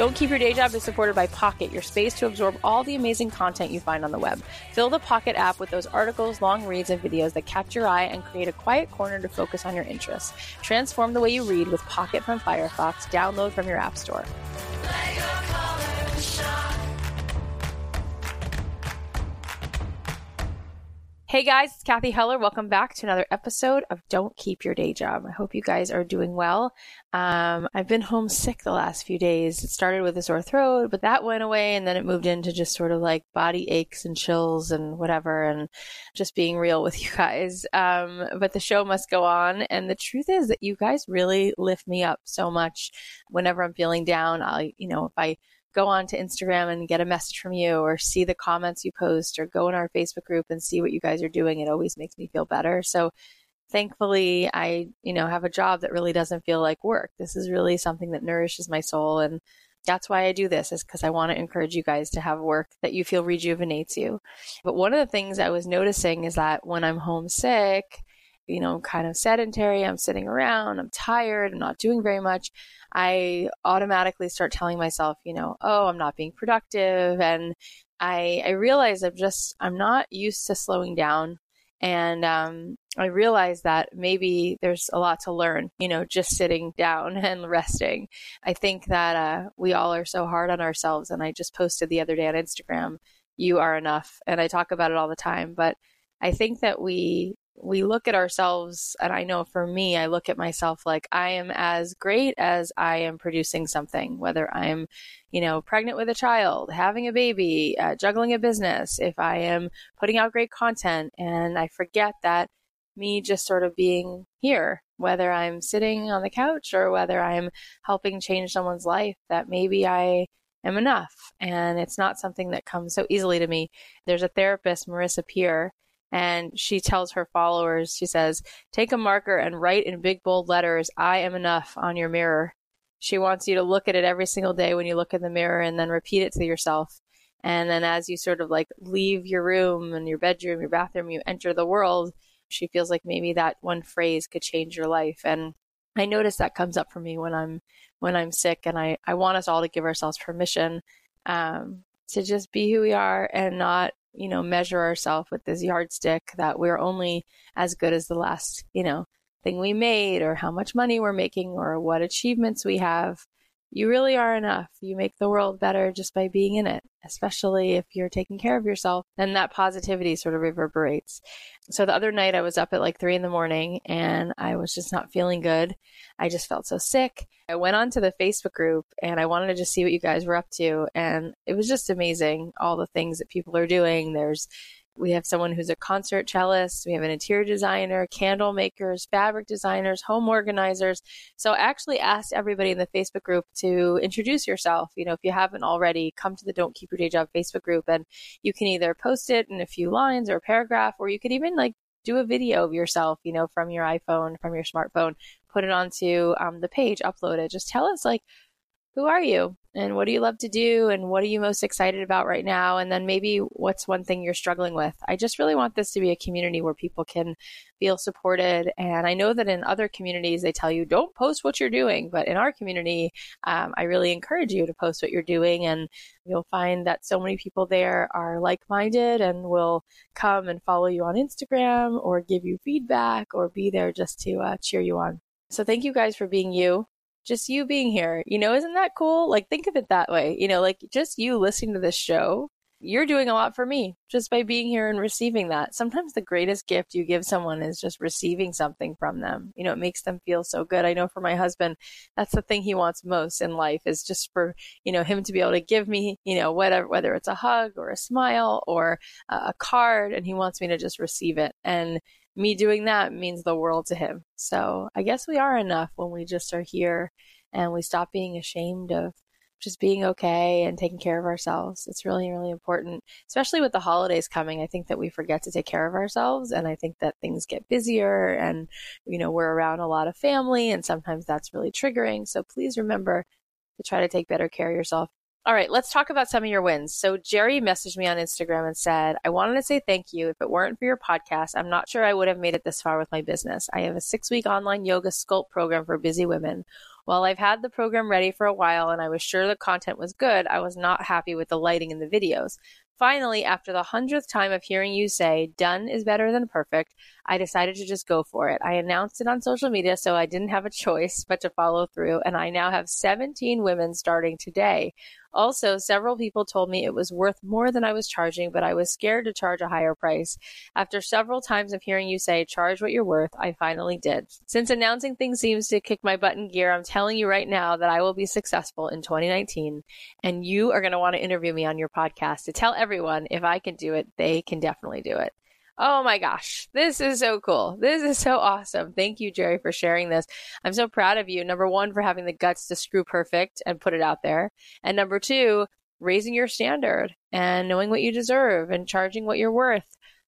Don't Keep Your Day Job is supported by Pocket, your space to absorb all the amazing content you find on the web. Fill the Pocket app with those articles, long reads, and videos that catch your eye and create a quiet corner to focus on your interests. Transform the way you read with Pocket from Firefox. Download from your App Store. Hey guys, it's Cathy Heller. Welcome back to another episode of Don't Keep Your Day Job. I hope you guys are doing well. Um, I've been homesick the last few days. It started with a sore throat, but that went away and then it moved into just sort of like body aches and chills and whatever and just being real with you guys. Um, but the show must go on. And the truth is that you guys really lift me up so much whenever I'm feeling down. I, you know, if I go on to Instagram and get a message from you or see the comments you post or go in our Facebook group and see what you guys are doing. It always makes me feel better. So thankfully I, you know, have a job that really doesn't feel like work. This is really something that nourishes my soul and that's why I do this is because I want to encourage you guys to have work that you feel rejuvenates you. But one of the things I was noticing is that when I'm homesick, you know, I'm kind of sedentary, I'm sitting around, I'm tired, I'm not doing very much. I automatically start telling myself, you know, oh, I'm not being productive. And I, I realize I'm just, I'm not used to slowing down. And um, I realize that maybe there's a lot to learn, you know, just sitting down and resting. I think that uh, we all are so hard on ourselves. And I just posted the other day on Instagram, you are enough. And I talk about it all the time. But I think that we we look at ourselves, and I know for me, I look at myself like I am as great as I am producing something, whether I'm, you know, pregnant with a child, having a baby, uh, juggling a business, if I am putting out great content, and I forget that me just sort of being here, whether I'm sitting on the couch or whether I'm helping change someone's life, that maybe I am enough. And it's not something that comes so easily to me. There's a therapist, Marissa Peer, And she tells her followers, she says, take a marker and write in big bold letters, I am enough on your mirror. She wants you to look at it every single day when you look in the mirror and then repeat it to yourself. And then as you sort of like leave your room and your bedroom, your bathroom, you enter the world, she feels like maybe that one phrase could change your life. And I notice that comes up for me when I'm when I'm sick and I, I want us all to give ourselves permission um, to just be who we are and not, you know, measure ourselves with this yardstick that we're only as good as the last, you know, thing we made or how much money we're making or what achievements we have you really are enough. You make the world better just by being in it, especially if you're taking care of yourself. And that positivity sort of reverberates. So the other night I was up at like three in the morning and I was just not feeling good. I just felt so sick. I went onto the Facebook group and I wanted to just see what you guys were up to. And it was just amazing all the things that people are doing. There's we have someone who's a concert cellist. We have an interior designer, candle makers, fabric designers, home organizers. So I actually asked everybody in the Facebook group to introduce yourself. You know, if you haven't already, come to the Don't Keep Your Day Job Facebook group and you can either post it in a few lines or a paragraph, or you could even like do a video of yourself, you know, from your iPhone, from your smartphone, put it onto um, the page, upload it. Just tell us like who are you? And what do you love to do? And what are you most excited about right now? And then maybe what's one thing you're struggling with? I just really want this to be a community where people can feel supported. And i know that in other communities they tell you don't post what you're doing. But in our community um, i really encourage you to post what you're doing. And you'll find that so many people there are like-minded and will come and follow you on instagram or give you feedback or be there just to uh, cheer you on. So thank you guys for being you just you being here. You know, isn't that cool? Like, think of it that way. You know, like just you listening to this show, you're doing a lot for me just by being here and receiving that. Sometimes the greatest gift you give someone is just receiving something from them. You know, it makes them feel so good. I know for my husband, that's the thing he wants most in life is just for, you know, him to be able to give me, you know, whatever, whether it's a hug or a smile or a card, and he wants me to just receive it. And me doing that means the world to him. So I guess we are enough when we just are here and we stop being ashamed of just being okay and taking care of ourselves. It's really, really important, especially with the holidays coming. I think that we forget to take care of ourselves. And I think that things get busier and, you know, we're around a lot of family and sometimes that's really triggering. So please remember to try to take better care of yourself all right, let's talk about some of your wins. So, Jerry messaged me on Instagram and said, I wanted to say thank you. If it weren't for your podcast, I'm not sure I would have made it this far with my business. I have a six week online yoga sculpt program for busy women. While I've had the program ready for a while and I was sure the content was good, I was not happy with the lighting in the videos. Finally, after the hundredth time of hearing you say, done is better than perfect, I decided to just go for it. I announced it on social media, so I didn't have a choice but to follow through, and I now have 17 women starting today. Also, several people told me it was worth more than I was charging, but I was scared to charge a higher price. After several times of hearing you say, charge what you're worth, I finally did. Since announcing things seems to kick my butt in gear, I'm telling you right now that I will be successful in 2019, and you are going to want to interview me on your podcast to tell everyone if I can do it, they can definitely do it. Oh my gosh, this is so cool. This is so awesome. Thank you, Jerry, for sharing this. I'm so proud of you. Number one, for having the guts to screw perfect and put it out there. And number two, raising your standard and knowing what you deserve and charging what you're worth.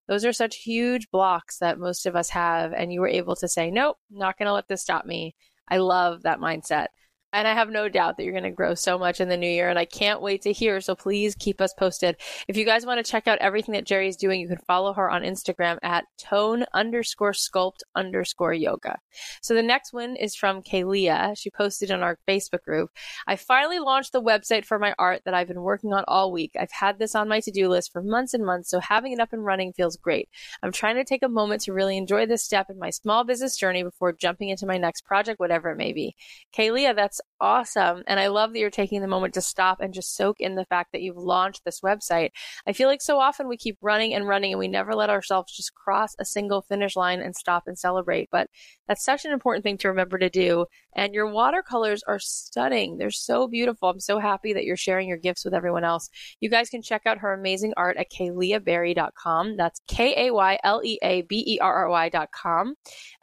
Those are such huge blocks that most of us have. And you were able to say, nope, not going to let this stop me. I love that mindset. And I have no doubt that you're going to grow so much in the new year. And I can't wait to hear. So please keep us posted. If you guys want to check out everything that Jerry's doing, you can follow her on Instagram at tone underscore sculpt underscore yoga. So the next one is from Kalia. She posted on our Facebook group. I finally launched the website for my art that I've been working on all week. I've had this on my to do list for months and months. So having it up and running feels great. I'm trying to take a moment to really enjoy this step in my small business journey before jumping into my next project, whatever it may be. Kalia, that's awesome. And I love that you're taking the moment to stop and just soak in the fact that you've launched this website. I feel like so often we keep running and running and we never let ourselves just cross a single finish line and stop and celebrate. But that's such an important thing to remember to do. And your watercolors are stunning. They're so beautiful. I'm so happy that you're sharing your gifts with everyone else. You guys can check out her amazing art at kayleaberry.com. That's K A Y L E A B E R R Y.com.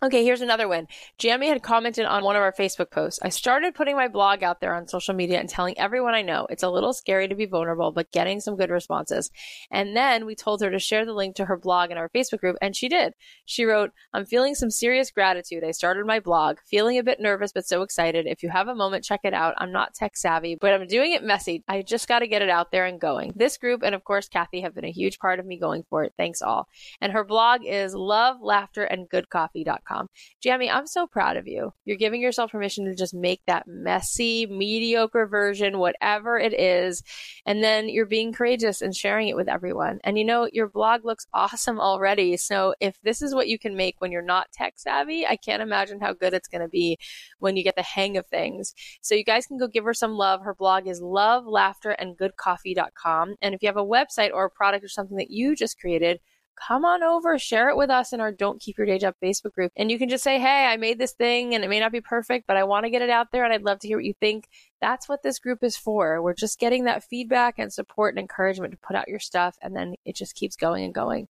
Okay, here's another one. Jamie had commented on one of our Facebook posts. I started putting putting my blog out there on social media and telling everyone I know. It's a little scary to be vulnerable, but getting some good responses. And then we told her to share the link to her blog in our Facebook group, and she did. She wrote, I'm feeling some serious gratitude. I started my blog, feeling a bit nervous, but so excited. If you have a moment, check it out. I'm not tech savvy, but I'm doing it messy. I just got to get it out there and going. This group, and of course, Cathy, have been a huge part of me going for it. Thanks all. And her blog is love, laughter, and goodcoffee.com. Jamie, I'm so proud of you. You're giving yourself permission to just make that messy, mediocre version, whatever it is. And then you're being courageous and sharing it with everyone. And you know, your blog looks awesome already. So if this is what you can make when you're not tech savvy, I can't imagine how good it's going to be when you get the hang of things. So you guys can go give her some love. Her blog is love, laughter, and goodcoffee.com. And if you have a website or a product or something that you just created, come on over, share it with us in our Don't Keep Your Day Job Facebook group. And you can just say, hey, I made this thing and it may not be perfect, but I want to get it out there and I'd love to hear what you think. That's what this group is for. We're just getting that feedback and support and encouragement to put out your stuff. And then it just keeps going and going.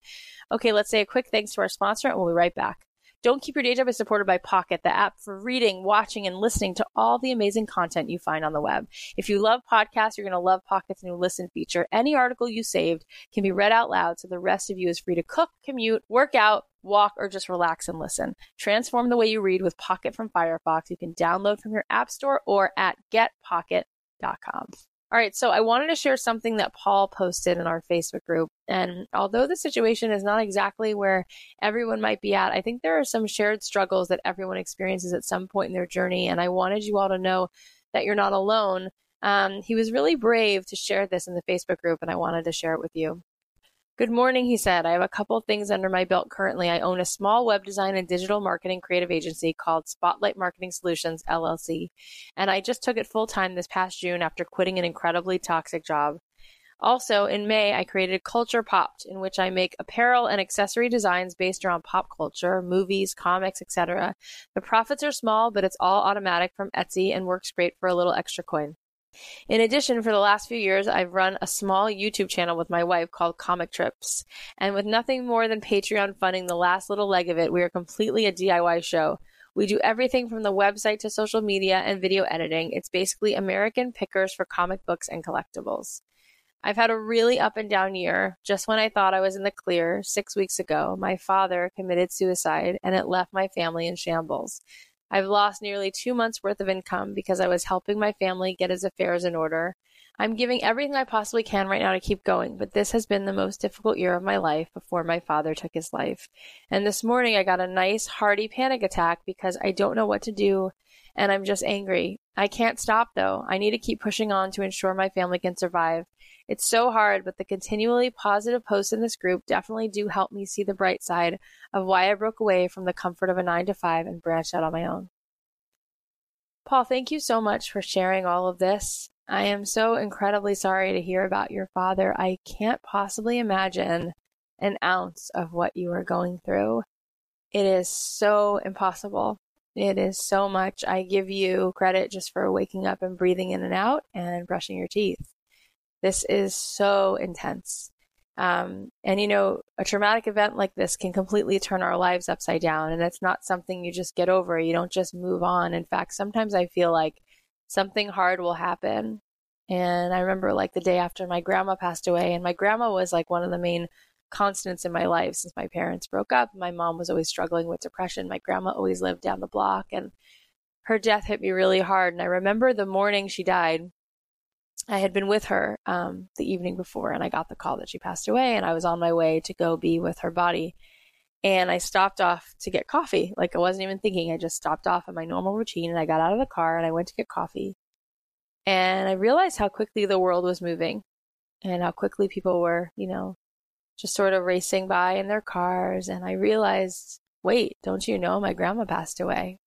Okay, let's say a quick thanks to our sponsor and we'll be right back. Don't Keep Your Day Job is supported by Pocket, the app for reading, watching, and listening to all the amazing content you find on the web. If you love podcasts, you're going to love Pocket's new listen feature. Any article you saved can be read out loud so the rest of you is free to cook, commute, work out, walk, or just relax and listen. Transform the way you read with Pocket from Firefox. You can download from your App Store or at getpocket.com. All right, so I wanted to share something that Paul posted in our Facebook group. And although the situation is not exactly where everyone might be at, I think there are some shared struggles that everyone experiences at some point in their journey. And I wanted you all to know that you're not alone. Um, he was really brave to share this in the Facebook group, and I wanted to share it with you. Good morning, he said. I have a couple things under my belt currently. I own a small web design and digital marketing creative agency called Spotlight Marketing Solutions, LLC. And I just took it full time this past June after quitting an incredibly toxic job. Also, in May, I created Culture Popped, in which I make apparel and accessory designs based around pop culture, movies, comics, etc. The profits are small, but it's all automatic from Etsy and works great for a little extra coin. In addition, for the last few years, I've run a small YouTube channel with my wife called Comic Trips. And with nothing more than Patreon funding the last little leg of it, we are completely a DIY show. We do everything from the website to social media and video editing. It's basically American pickers for comic books and collectibles. I've had a really up and down year. Just when I thought I was in the clear, six weeks ago, my father committed suicide and it left my family in shambles. I've lost nearly two months worth of income because I was helping my family get his affairs in order. I'm giving everything I possibly can right now to keep going, but this has been the most difficult year of my life before my father took his life. And this morning I got a nice hearty panic attack because I don't know what to do and I'm just angry. I can't stop though. I need to keep pushing on to ensure my family can survive. It's so hard, but the continually positive posts in this group definitely do help me see the bright side of why I broke away from the comfort of a nine to five and branched out on my own. Paul, thank you so much for sharing all of this. I am so incredibly sorry to hear about your father. I can't possibly imagine an ounce of what you are going through. It is so impossible. It is so much. I give you credit just for waking up and breathing in and out and brushing your teeth. This is so intense. Um, and you know, a traumatic event like this can completely turn our lives upside down. And it's not something you just get over. You don't just move on. In fact, sometimes I feel like something hard will happen. And I remember like the day after my grandma passed away, and my grandma was like one of the main constants in my life since my parents broke up. My mom was always struggling with depression. My grandma always lived down the block, and her death hit me really hard. And I remember the morning she died, I had been with her um, the evening before, and I got the call that she passed away, and I was on my way to go be with her body. And I stopped off to get coffee. Like I wasn't even thinking. I just stopped off in my normal routine, and I got out of the car and I went to get coffee. And I realized how quickly the world was moving, and how quickly people were, you know, just sort of racing by in their cars. And I realized, wait, don't you know my grandma passed away?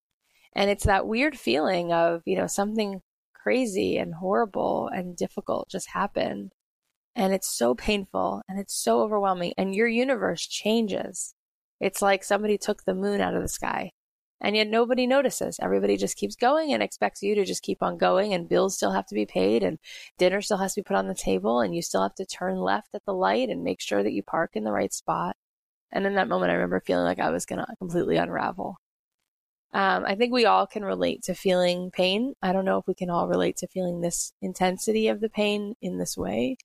And it's that weird feeling of, you know, something crazy and horrible and difficult just happened. And it's so painful and it's so overwhelming. And your universe changes. It's like somebody took the moon out of the sky. And yet nobody notices. Everybody just keeps going and expects you to just keep on going. And bills still have to be paid and dinner still has to be put on the table. And you still have to turn left at the light and make sure that you park in the right spot. And in that moment, I remember feeling like I was going to completely unravel. Um, I think we all can relate to feeling pain. I don't know if we can all relate to feeling this intensity of the pain in this way.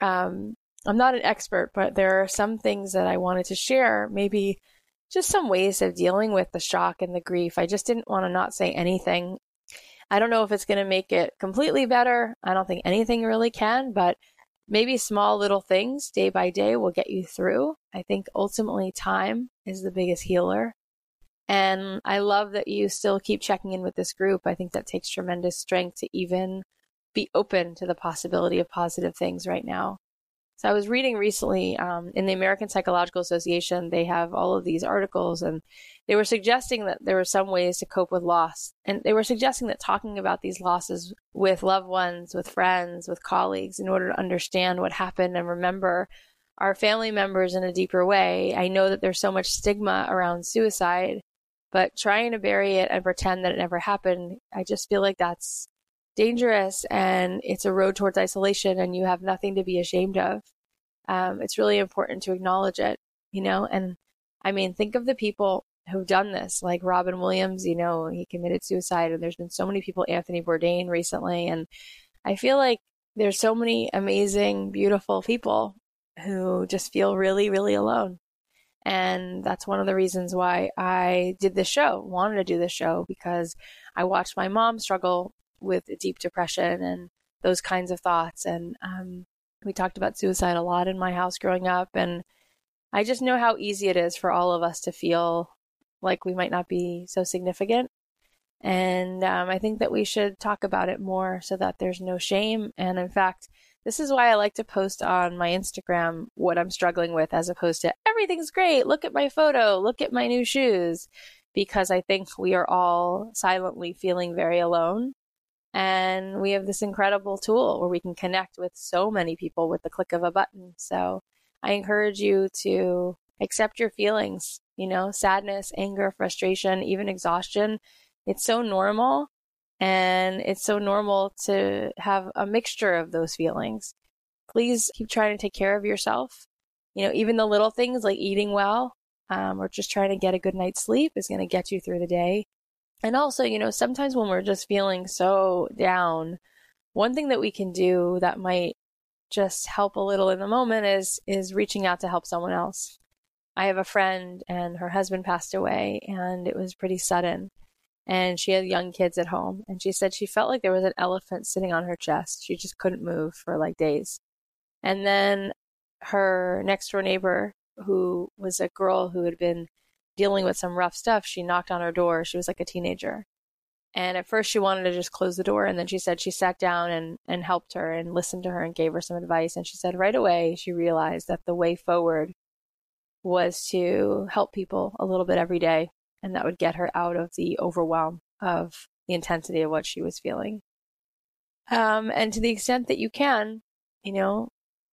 Um, I'm not an expert, but there are some things that I wanted to share, maybe just some ways of dealing with the shock and the grief. I just didn't want to not say anything. I don't know if it's going to make it completely better. I don't think anything really can, but maybe small little things day by day will get you through. I think ultimately time is the biggest healer. And I love that you still keep checking in with this group. I think that takes tremendous strength to even be open to the possibility of positive things right now. So I was reading recently um, in the American Psychological Association, they have all of these articles and they were suggesting that there were some ways to cope with loss. And they were suggesting that talking about these losses with loved ones, with friends, with colleagues, in order to understand what happened and remember our family members in a deeper way. I know that there's so much stigma around suicide but trying to bury it and pretend that it never happened, I just feel like that's dangerous and it's a road towards isolation and you have nothing to be ashamed of. Um, it's really important to acknowledge it, you know? And I mean, think of the people who've done this, like Robin Williams, you know, he committed suicide and there's been so many people, Anthony Bourdain recently. And I feel like there's so many amazing, beautiful people who just feel really, really alone. And that's one of the reasons why I did this show, wanted to do this show, because I watched my mom struggle with deep depression and those kinds of thoughts. And um, we talked about suicide a lot in my house growing up. And I just know how easy it is for all of us to feel like we might not be so significant. And um, I think that we should talk about it more so that there's no shame. And in fact, this is why I like to post on my Instagram what I'm struggling with as opposed to everything's great. Look at my photo. Look at my new shoes. Because I think we are all silently feeling very alone. And we have this incredible tool where we can connect with so many people with the click of a button. So I encourage you to accept your feelings, you know, sadness, anger, frustration, even exhaustion. It's so normal. And it's so normal to have a mixture of those feelings. Please keep trying to take care of yourself. You know, even the little things like eating well um, or just trying to get a good night's sleep is going to get you through the day. And also, you know, sometimes when we're just feeling so down, one thing that we can do that might just help a little in the moment is is reaching out to help someone else. I have a friend and her husband passed away and it was pretty sudden and she had young kids at home. And she said she felt like there was an elephant sitting on her chest. She just couldn't move for like days. And then her next door neighbor, who was a girl who had been dealing with some rough stuff, she knocked on her door. She was like a teenager. And at first she wanted to just close the door. And then she said she sat down and, and helped her and listened to her and gave her some advice. And she said right away she realized that the way forward was to help people a little bit every day and that would get her out of the overwhelm of the intensity of what she was feeling. Um, and to the extent that you can, you know,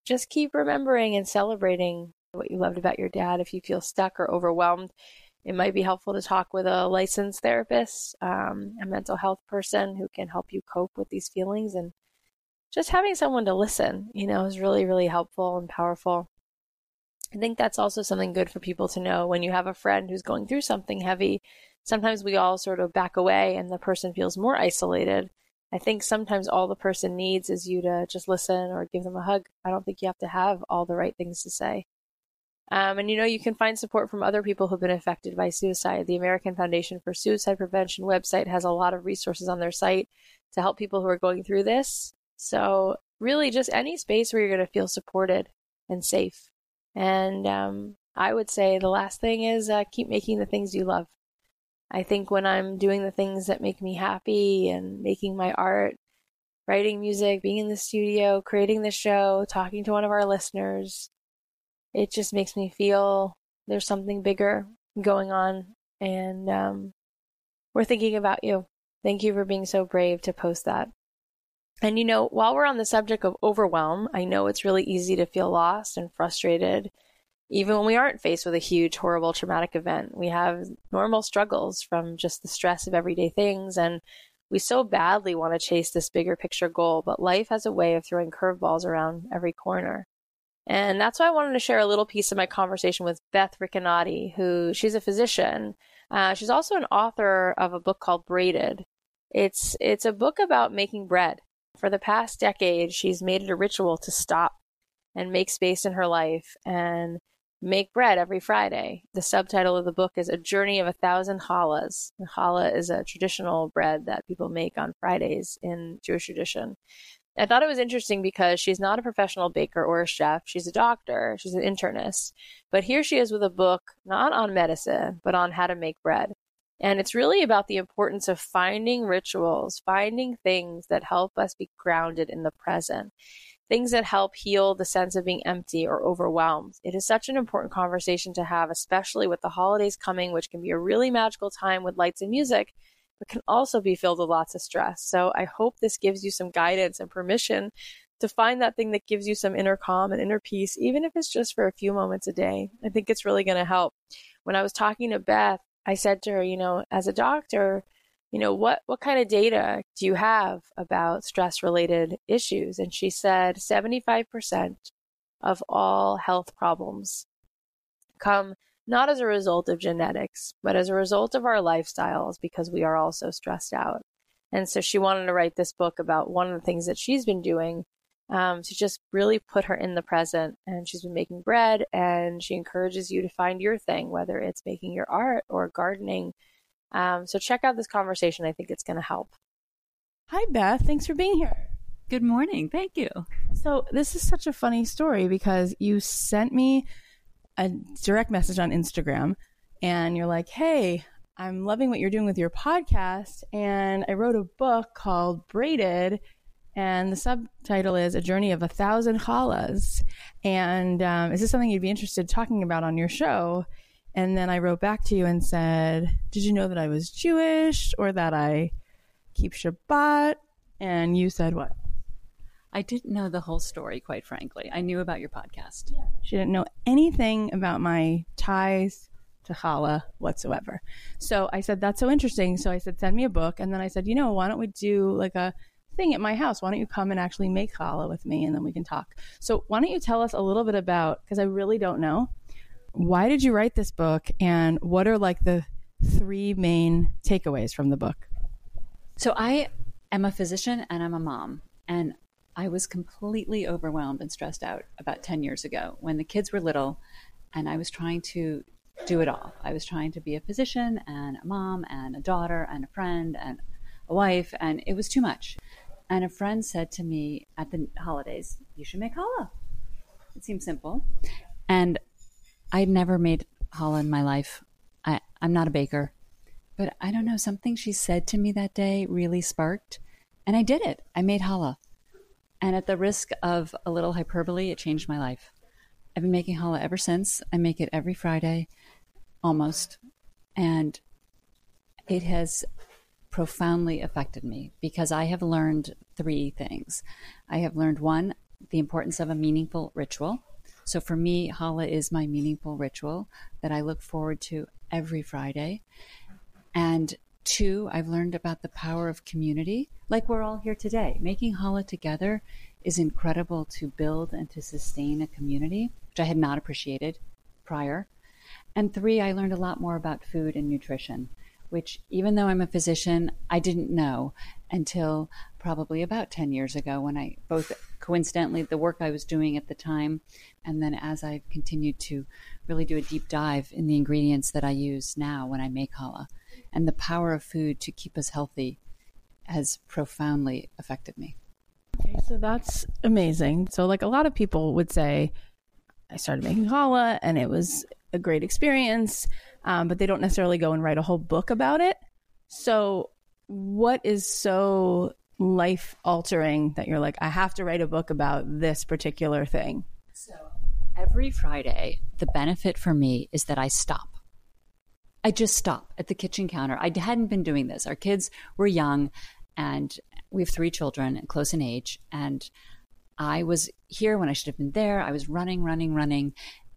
just keep remembering and celebrating what you loved about your dad. If you feel stuck or overwhelmed, it might be helpful to talk with a licensed therapist, um, a mental health person who can help you cope with these feelings. And just having someone to listen, you know, is really, really helpful and powerful. I think that's also something good for people to know when you have a friend who's going through something heavy. Sometimes we all sort of back away and the person feels more isolated. I think sometimes all the person needs is you to just listen or give them a hug. I don't think you have to have all the right things to say. Um, and you know, you can find support from other people who've been affected by suicide. The American Foundation for Suicide Prevention website has a lot of resources on their site to help people who are going through this. So, really, just any space where you're going to feel supported and safe. And um, I would say the last thing is uh, keep making the things you love. I think when I'm doing the things that make me happy and making my art, writing music, being in the studio, creating the show, talking to one of our listeners, it just makes me feel there's something bigger going on. And um, we're thinking about you. Thank you for being so brave to post that. And you know, while we're on the subject of overwhelm, I know it's really easy to feel lost and frustrated, even when we aren't faced with a huge, horrible, traumatic event. We have normal struggles from just the stress of everyday things, and we so badly want to chase this bigger picture goal, but life has a way of throwing curveballs around every corner. And that's why I wanted to share a little piece of my conversation with Beth Ricanati, who she's a physician. Uh, she's also an author of a book called Braided. It's it's a book about making bread. For the past decade, she's made it a ritual to stop and make space in her life and make bread every Friday. The subtitle of the book is A Journey of a Thousand Challahs. Challah is a traditional bread that people make on Fridays in Jewish tradition. I thought it was interesting because she's not a professional baker or a chef. She's a doctor, she's an internist. But here she is with a book not on medicine, but on how to make bread. And it's really about the importance of finding rituals, finding things that help us be grounded in the present, things that help heal the sense of being empty or overwhelmed. It is such an important conversation to have, especially with the holidays coming, which can be a really magical time with lights and music but can also be filled with lots of stress. So I hope this gives you some guidance and permission to find that thing that gives you some inner calm and inner peace, even if it's just for a few moments a day. I think it's really going to help. When I was talking to Beth, I said to her, you know, as a doctor, you know, what, what kind of data do you have about stress related issues? And she said 75% of all health problems come not as a result of genetics, but as a result of our lifestyles because we are all so stressed out. And so she wanted to write this book about one of the things that she's been doing um, to just really put her in the present. And she's been making bread and she encourages you to find your thing, whether it's making your art or gardening. Um, so check out this conversation. I think it's going to help. Hi, Beth. Thanks for being here. Good morning. Thank you. So, this is such a funny story because you sent me a direct message on Instagram and you're like, hey, I'm loving what you're doing with your podcast. And I wrote a book called Braided. And the subtitle is A Journey of a Thousand Challahs. And um, is this something you'd be interested in talking about on your show? And then I wrote back to you and said, Did you know that I was Jewish or that I keep Shabbat? And you said what? I didn't know the whole story, quite frankly. I knew about your podcast. Yeah. She didn't know anything about my ties to challah whatsoever. So I said, that's so interesting. So I said, send me a book. And then I said, you know, why don't we do like a thing at my house? Why don't you come and actually make challah with me and then we can talk? So why don't you tell us a little bit about, because I really don't know, why did you write this book and what are like the three main takeaways from the book? So I am a physician and I'm a mom. And I was completely overwhelmed and stressed out about 10 years ago when the kids were little and I was trying to do it all. I was trying to be a physician and a mom and a daughter and a friend and a wife, and it was too much. And a friend said to me at the holidays, You should make challah. It seems simple. And I'd never made challah in my life. I, I'm not a baker. But I don't know, something she said to me that day really sparked. And I did it. I made challah. And at the risk of a little hyperbole, it changed my life. I've been making challah ever since. I make it every Friday, almost. And it has profoundly affected me because I have learned three things. I have learned one, the importance of a meaningful ritual. So for me, challah is my meaningful ritual that I look forward to every Friday. And Two, I've learned about the power of community, like we're all here today. Making challah together is incredible to build and to sustain a community, which I had not appreciated prior. And three, I learned a lot more about food and nutrition, which even though I'm a physician, I didn't know until probably about 10 years ago when I both coincidentally the work I was doing at the time and then as I've continued to really do a deep dive in the ingredients that I use now when I make challah and the power of food to keep us healthy has profoundly affected me. Okay, so that's amazing. So, like a lot of people would say, I started making challah and it was a great experience, um, but they don't necessarily go and write a whole book about it. So, what is so life altering that you're like, I have to write a book about this particular thing? So, every Friday, the benefit for me is that I stop. I just stop at the kitchen counter. I hadn't been doing this. Our kids were young, and we have three children, close in age. And I was here when I should have been there. I was running, running, running.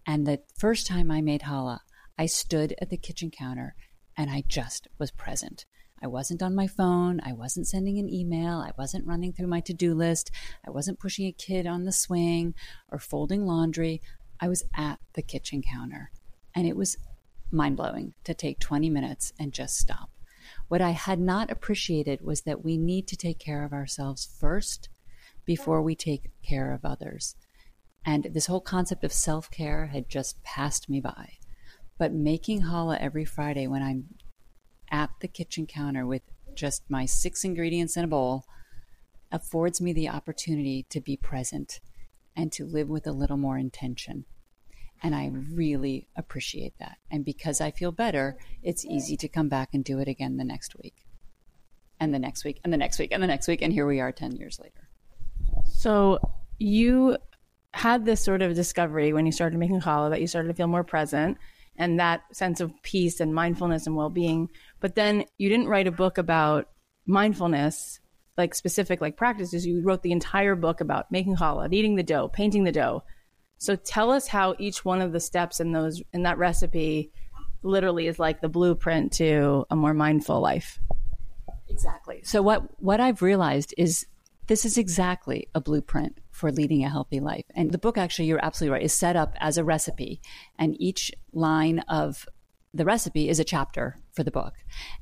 And the first time I made challah, I stood at the kitchen counter and I just was present. I wasn't on my phone. I wasn't sending an email. I wasn't running through my to do list. I wasn't pushing a kid on the swing or folding laundry. I was at the kitchen counter. And it was mind blowing to take 20 minutes and just stop. What I had not appreciated was that we need to take care of ourselves first before we take care of others. And this whole concept of self care had just passed me by. But making challah every Friday when I'm at the kitchen counter with just my six ingredients in a bowl affords me the opportunity to be present and to live with a little more intention. And I really appreciate that. And because I feel better, it's easy to come back and do it again the next week. And the next week, and the next week, and the next week. And here we are 10 years later. So you had this sort of discovery when you started making challah that you started to feel more present and that sense of peace and mindfulness and well-being. But then you didn't write a book about mindfulness like specific like practices. You wrote the entire book about making challah kneading the dough painting the dough. So tell us how each one of the steps in those in that recipe literally is like the blueprint to a more mindful life. Exactly. So what what i've realized is this is exactly a blueprint for leading a healthy life. And the book, actually, you're absolutely right, is set up as a recipe. And each line of the recipe is a chapter for the book.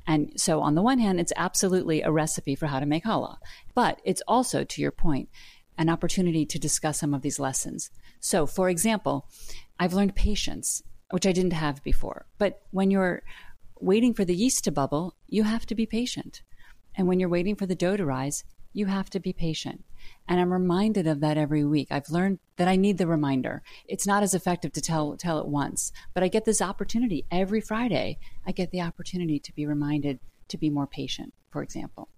And so, on the one hand, it's absolutely a recipe for how to make challah. But it's also, to your point, an opportunity to discuss some of these lessons. So, for example, I've learned patience, which I didn't have before. But when you're waiting for the yeast to bubble, you have to be patient. And when you're waiting for the dough to rise, you have to be patient. And I'm reminded of that every week. I've learned that I need the reminder. It's not as effective to tell tell it once, but I get this opportunity every Friday. I get the opportunity to be reminded to be more patient, for example.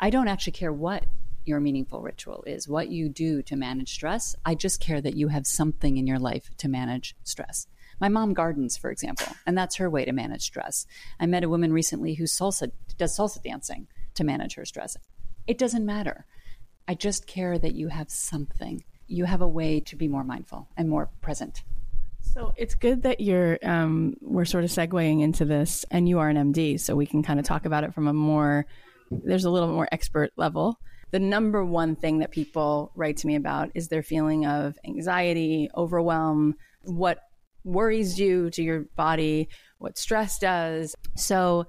I don't actually care what your meaningful ritual is, what you do to manage stress. I just care that you have something in your life to manage stress. My mom gardens, for example, and that's her way to manage stress. I met a woman recently who salsa does salsa dancing to manage her stress. It doesn't matter. I just care that you have something. You have a way to be more mindful and more present. So it's good that you're um, we're sort of segueing into this, and you are an MD, so we can kind of talk about it from a more there's a little more expert level. The number one thing that people write to me about is their feeling of anxiety, overwhelm, what worries you to your body, what stress does. So,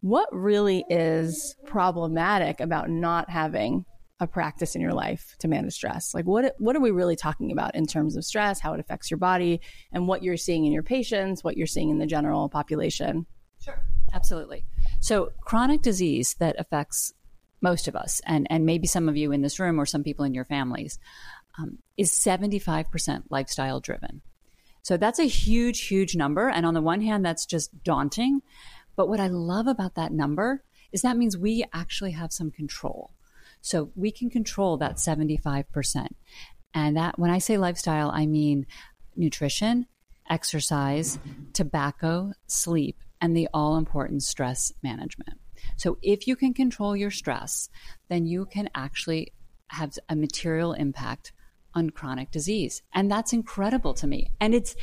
what really is problematic about not having a practice in your life to manage stress? Like what what are we really talking about in terms of stress, how it affects your body, and what you're seeing in your patients, what you're seeing in the general population? Sure. Absolutely. So chronic disease that affects most of us, and, and maybe some of you in this room or some people in your families, um, is 75% lifestyle driven. So that's a huge, huge number. And on the one hand, that's just daunting. But what I love about that number is that means we actually have some control. So we can control that 75%. And that when I say lifestyle, I mean nutrition, exercise, tobacco, sleep, and the all important stress management. So if you can control your stress, then you can actually have a material impact on chronic disease. And that's incredible to me. And it's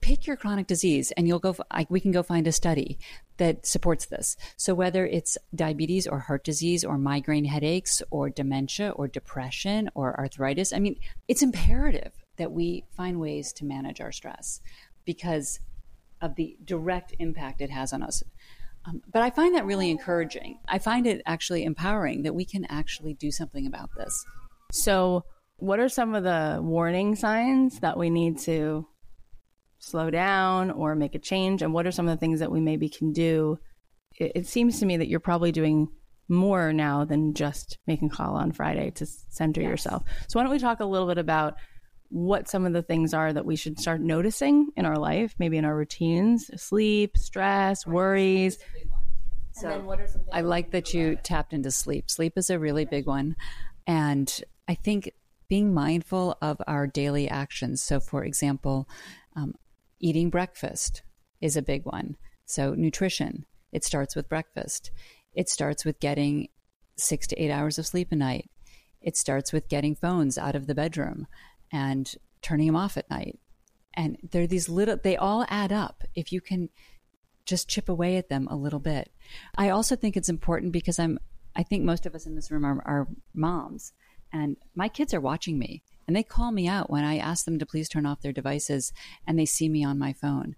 pick your chronic disease and you'll go we can go find a study that supports this. So whether it's diabetes or heart disease or migraine headaches or dementia or depression or arthritis i mean it's imperative that we find ways to manage our stress because of the direct impact it has on us. Um, but i find that really encouraging. I find it actually empowering that we can actually do something about this. So what are some of the warning signs that we need to slow down or make a change? And what are some of the things that we maybe can do? It, it seems to me that you're probably doing more now than just making challah on Friday to center yes. yourself. So why don't we talk a little bit about what some of the things are that we should start noticing in our life, maybe in our routines, sleep, stress, worries. So I like that you tapped into sleep. Sleep is a really big one. And I think being mindful of our daily actions. So, for example, um, Eating breakfast is a big one. So, nutrition, it starts with breakfast. It starts with getting six to eight hours of sleep a night. It starts with getting phones out of the bedroom and turning them off at night. And there are these little, they all add up. If you can just chip away at them a little bit. I also think it's important because I'm, I think most of us in this room are, are moms and my kids are watching me and they call me out when I ask them to please turn off their devices and they see me on my phone.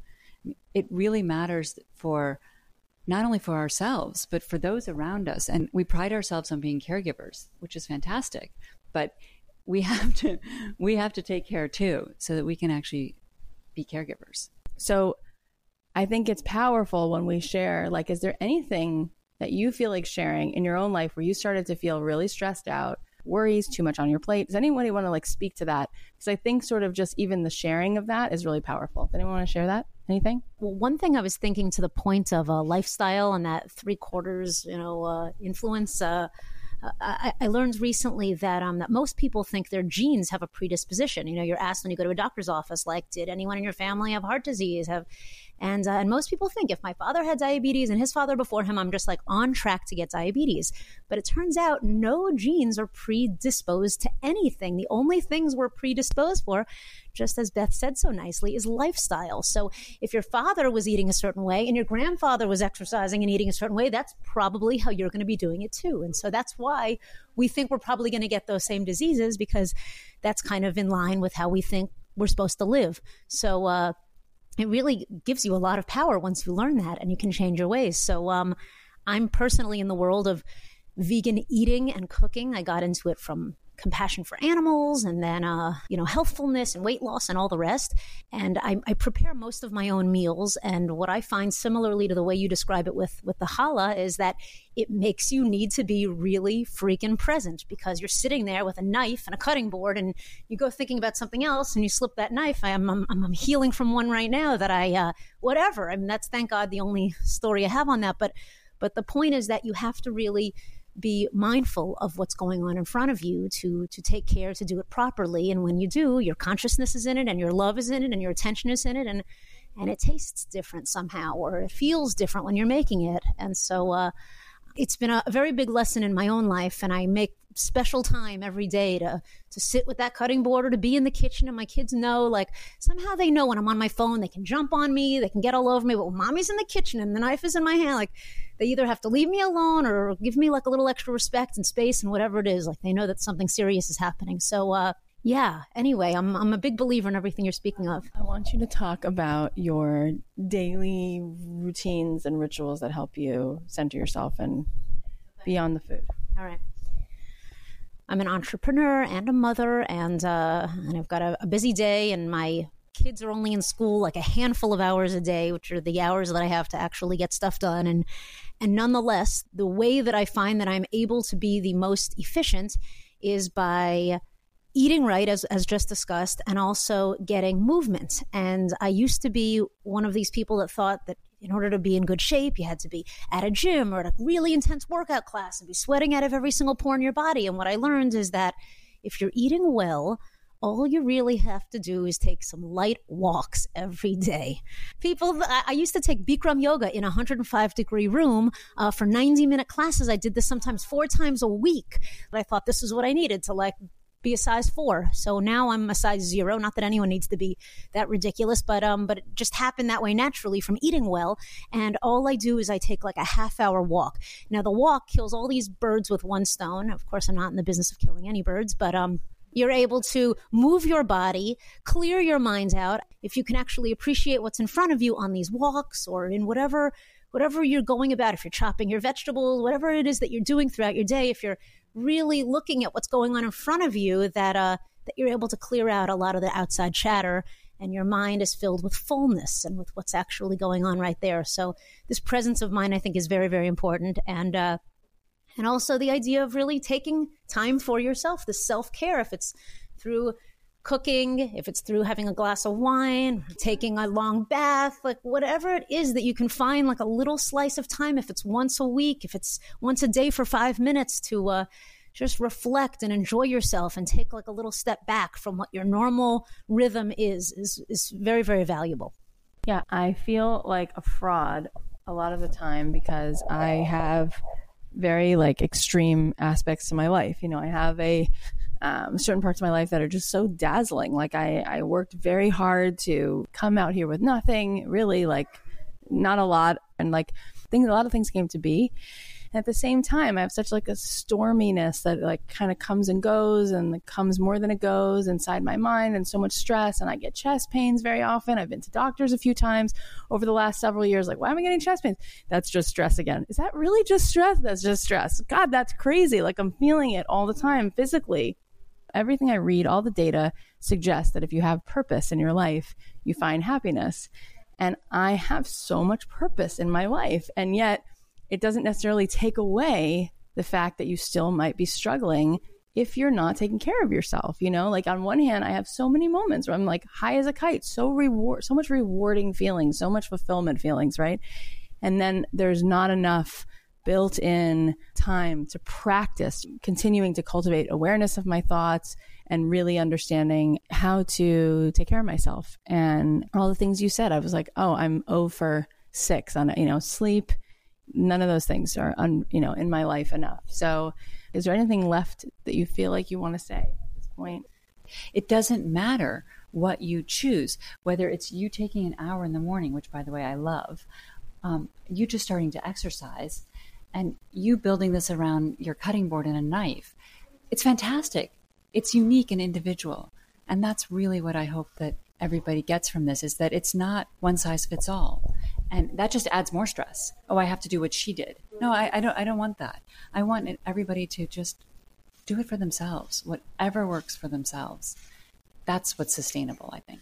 It really matters for not only for ourselves, but for those around us. And we pride ourselves on being caregivers, which is fantastic. But we have to we have to take care too so that we can actually be caregivers. So I think it's powerful when we share like is there anything that you feel like sharing in your own life where you started to feel really stressed out worries, too much on your plate. Does anybody want to like speak to that? Because I think sort of just even the sharing of that is really powerful. Does anyone want to share that? Anything? Well, one thing I was thinking to the point of a lifestyle and that three quarters, you know, uh, influence. Uh, I, I, learned recently that um, that most people think their genes have a predisposition. You know, you're asked when you go to a doctor's office, like, did anyone in your family have heart disease? Have and, uh, and most people think if my father had diabetes and his father before him, I'm just like on track to get diabetes. But it turns out no genes are predisposed to anything. The only things we're predisposed for, just as Beth said so nicely, is lifestyle. So if your father was eating a certain way and your grandfather was exercising and eating a certain way, that's probably how you're going to be doing it too. And so that's why we think we're probably going to get those same diseases because that's kind of in line with how we think we're supposed to live. So, uh, it really gives you a lot of power once you learn that and you can change your ways. So, um, I'm personally in the world of vegan eating and cooking. I got into it from compassion for animals and then uh, you know healthfulness and weight loss and all the rest. And I, I, prepare most of my own meals. And what i find similarly to the way you describe it with with the challah is that it makes you need to be really freaking present because you're sitting there with a knife and a cutting board and you go thinking about something else and you slip that knife. I'm, I'm, I'm healing from one right now that i uh, whatever. I mean that's thank god the only story i have on that. But but the point is that you have to really be mindful of what's going on in front of you to to take care to do it properly. And when you do your consciousness is in it and your love is in it and your attention is in it and and it tastes different somehow or it feels different when you're making it. And so uh, it's been a, very big lesson in my own life and i make special time every day to to sit with that cutting board or to be in the kitchen and my kids know like somehow they know when I'm on my phone they can jump on me they can get all over me but when mommy's in the kitchen and the knife is in my hand like they either have to leave me alone or give me like a little extra respect and space and whatever it is like they know that something serious is happening. So uh yeah anyway i'm i'm a big believer in everything you're speaking of i want you to talk about your daily routines and rituals that help you center yourself and beyond the food all right I'm an entrepreneur and a mother, and uh, and I've got a, a busy day, and my kids are only in school like a handful of hours a day, which are the hours that I have to actually get stuff done. And and nonetheless, the way that I find that I'm able to be the most efficient is by eating right as, as just discussed and also getting movement and i used to be one of these people that thought that in order to be in good shape, you had to be at a gym or at a really intense workout class and be sweating out of every single pore in your body. And what I learned is that if you're eating well, all you really have to do is take some light walks every day. People, I used to take Bikram yoga in a 105 degree room uh, for 90 minute classes. I did this sometimes four times a week. But I thought this is what I needed to like be a size four. So now I'm a size zero. Not that anyone needs to be that ridiculous, but um, but it just happened that way naturally from eating well. And all I do is I take like a half hour walk. Now the walk kills all these birds with one stone. Of course, I'm not in the business of killing any birds, but um, you're able to move your body, clear your mind out. If you can actually appreciate what's in front of you on these walks or in whatever whatever you're going about, if you're chopping your vegetables, whatever it is that you're doing throughout your day, if you're really looking at what's going on in front of you that uh, that you're able to clear out a lot of the outside chatter and your mind is filled with fullness and with what's actually going on right there. So this presence of mind, I think, is very, very important. And uh, and also the idea of really taking time for yourself, the self care, if it's through cooking, if it's through having a glass of wine, taking a long bath, like whatever it is that you can find, like a little slice of time, if it's once a week, if it's once a day for five minutes to uh, just reflect and enjoy yourself and take like a little step back from what your normal rhythm is, is, is very, very valuable. Yeah, I feel like a fraud a lot of the time because I have very like extreme aspects to my life. You know, I have a um, certain parts of my life that are just so dazzling. Like I, I worked very hard to come out here with nothing, really like not a lot. And like things, a lot of things came to be. And at the same time, I have such like a storminess that like kind of comes and goes and it comes more than it goes inside my mind and so much stress. And I get chest pains very often. I've been to doctors a few times over the last several years. Like, why am I getting chest pains? That's just stress again. Is that really just stress? That's just stress. God, that's crazy. Like I'm feeling it all the time physically. Everything I read, all the data suggests that if you have purpose in your life, you find happiness. And I have so much purpose in my life. And yet, it doesn't necessarily take away the fact that you still might be struggling if you're not taking care of yourself you know like on one hand i have so many moments where i'm like high as a kite so reward so much rewarding feelings so much fulfillment feelings right and then there's not enough built in time to practice continuing to cultivate awareness of my thoughts and really understanding how to take care of myself. And all the things you said i was like oh i'm over six on you know sleep. None of those things are un, you know in my life enough. So is there anything left that you feel like you want to say at this point? It doesn't matter what you choose whether it's you taking an hour in the morning which by the way i love um, you just starting to exercise and you building this around your cutting board and a knife it's fantastic. It's unique and individual. And that's really what i hope that everybody gets from this is that it's not one size fits all. And that just adds more stress. Oh i have to do what she did. No i, I don't i don't want that. I want everybody to just do it for themselves. Whatever works for themselves. That's what's sustainable i think.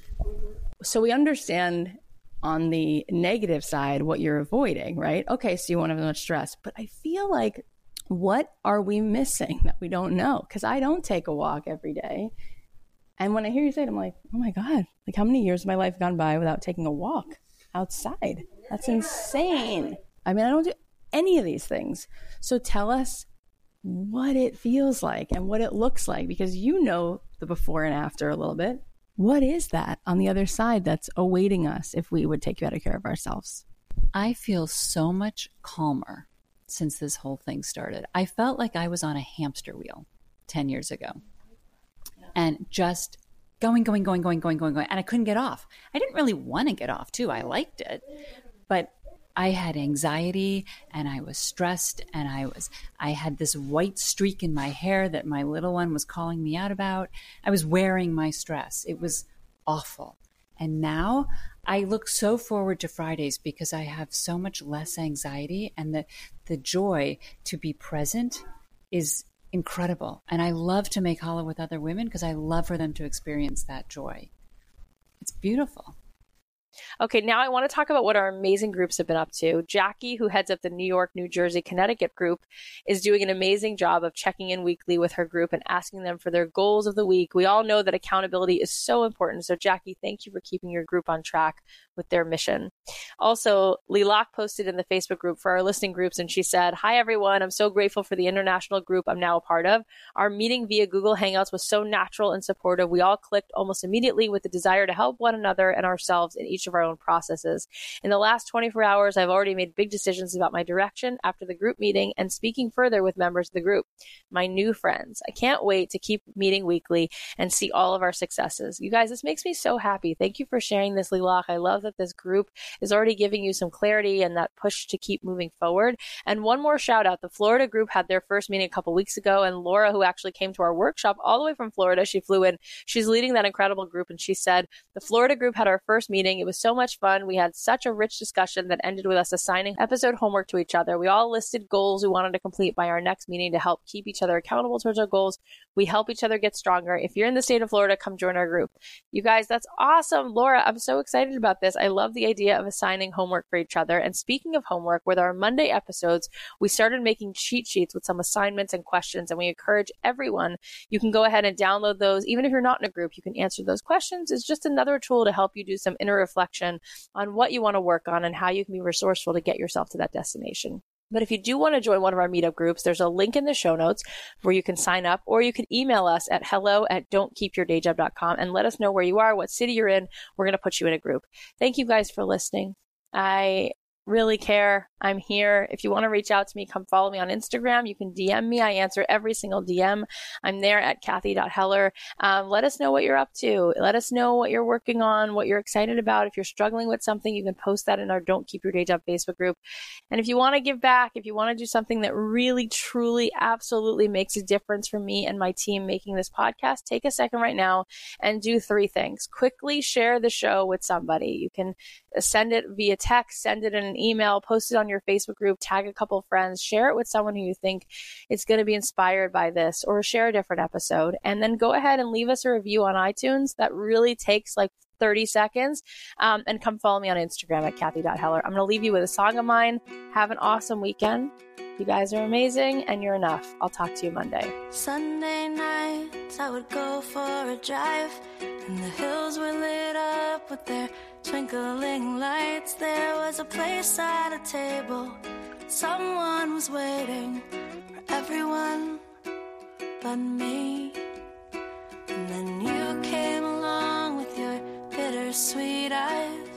So we understand on the negative side what you're avoiding right okay so you won't have much stress but i feel like what are we missing that we don't know because i don't take a walk every day and when i hear you say it i'm like oh my god like how many years of my life gone by without taking a walk outside that's insane. I mean, I don't do any of these things. So tell us what it feels like and what it looks like because you know the before and after a little bit. What is that on the other side that's awaiting us if we would take better care of ourselves? I feel so much calmer since this whole thing started. I felt like I was on a hamster wheel 10 years ago and just going, going, going, going, going, going, going. And I couldn't get off. I didn't really want to get off, too. I liked it. But I had anxiety and I was stressed and I was I had this white streak in my hair that my little one was calling me out about. I was wearing my stress. It was awful. And now I look so forward to Fridays because I have so much less anxiety and the the joy to be present is incredible. And I love to make challah with other women because I love for them to experience that joy. It's beautiful. Okay, now I want to talk about what our amazing groups have been up to. Jackie, who heads up the New York, New Jersey, Connecticut group, is doing an amazing job of checking in weekly with her group and asking them for their goals of the week. We all know that accountability is so important. So, Jackie, thank you for keeping your group on track with their mission. Also, Lilach posted in the Facebook group for our listening groups, and she said, Hi, everyone. I'm so grateful for the international group I'm now a part of. Our meeting via Google Hangouts was so natural and supportive. We all clicked almost immediately with the desire to help one another and ourselves in each of our own processes. In the last 24 hours, I've already made big decisions about my direction after the group meeting and speaking further with members of the group, my new friends. I can't wait to keep meeting weekly and see all of our successes. You guys, this makes me so happy. Thank you for sharing this, Lilach. I love that this group is already giving you some clarity and that push to keep moving forward. And one more shout out the Florida group had their first meeting a couple weeks ago, and Laura, who actually came to our workshop all the way from Florida, she flew in. She's leading that incredible group, and she said, The Florida group had our first meeting. It was so much fun. We had such a rich discussion that ended with us assigning episode homework to each other. We all listed goals we wanted to complete by our next meeting to help keep each other accountable towards our goals. We help each other get stronger. If you're in the state of Florida, come join our group. You guys, that's awesome. Laura, I'm so excited about this. I love the idea of assigning homework for each other. And speaking of homework, with our Monday episodes, we started making cheat sheets with some assignments and questions, and we encourage everyone. You can go ahead and download those. Even if you're not in a group, you can answer those questions. It's just another tool to help you do some inner reflection on what you want to work on and how you can be resourceful to get yourself to that destination. But if you do want to join one of our meetup groups, there's a link in the show notes where you can sign up or you can email us at hello at dontkeepyourdayjob.com and let us know where you are, what city you're in. We're going to put you in a group. Thank you guys for listening. I really care I'm here. If you want to reach out to me, come follow me on Instagram. You can DM me. I answer every single DM. I'm there at Cathy.Heller. Um, let us know what you're up to. Let us know what you're working on, what you're excited about. If you're struggling with something, you can post that in our Don't Keep Your Day Job Facebook group. And if you want to give back, if you want to do something that really, truly, absolutely makes a difference for me and my team making this podcast, take a second right now and do three things. Quickly share the show with somebody. You can send it via text, send it in an email, post it on your Facebook group, tag a couple friends, share it with someone who you think is going to be inspired by this, or share a different episode. And then go ahead and leave us a review on iTunes. That really takes like 30 seconds. Um, and come follow me on Instagram at Cathy.Heller. I'm going to leave you with a song of mine. Have an awesome weekend. You guys are amazing and you're enough. I'll talk to you Monday. Sunday nights, I would go for a drive, and the hills were lit up with their twinkling lights. There was a place at a table, someone was waiting for everyone but me. And then you came along with your bittersweet eyes,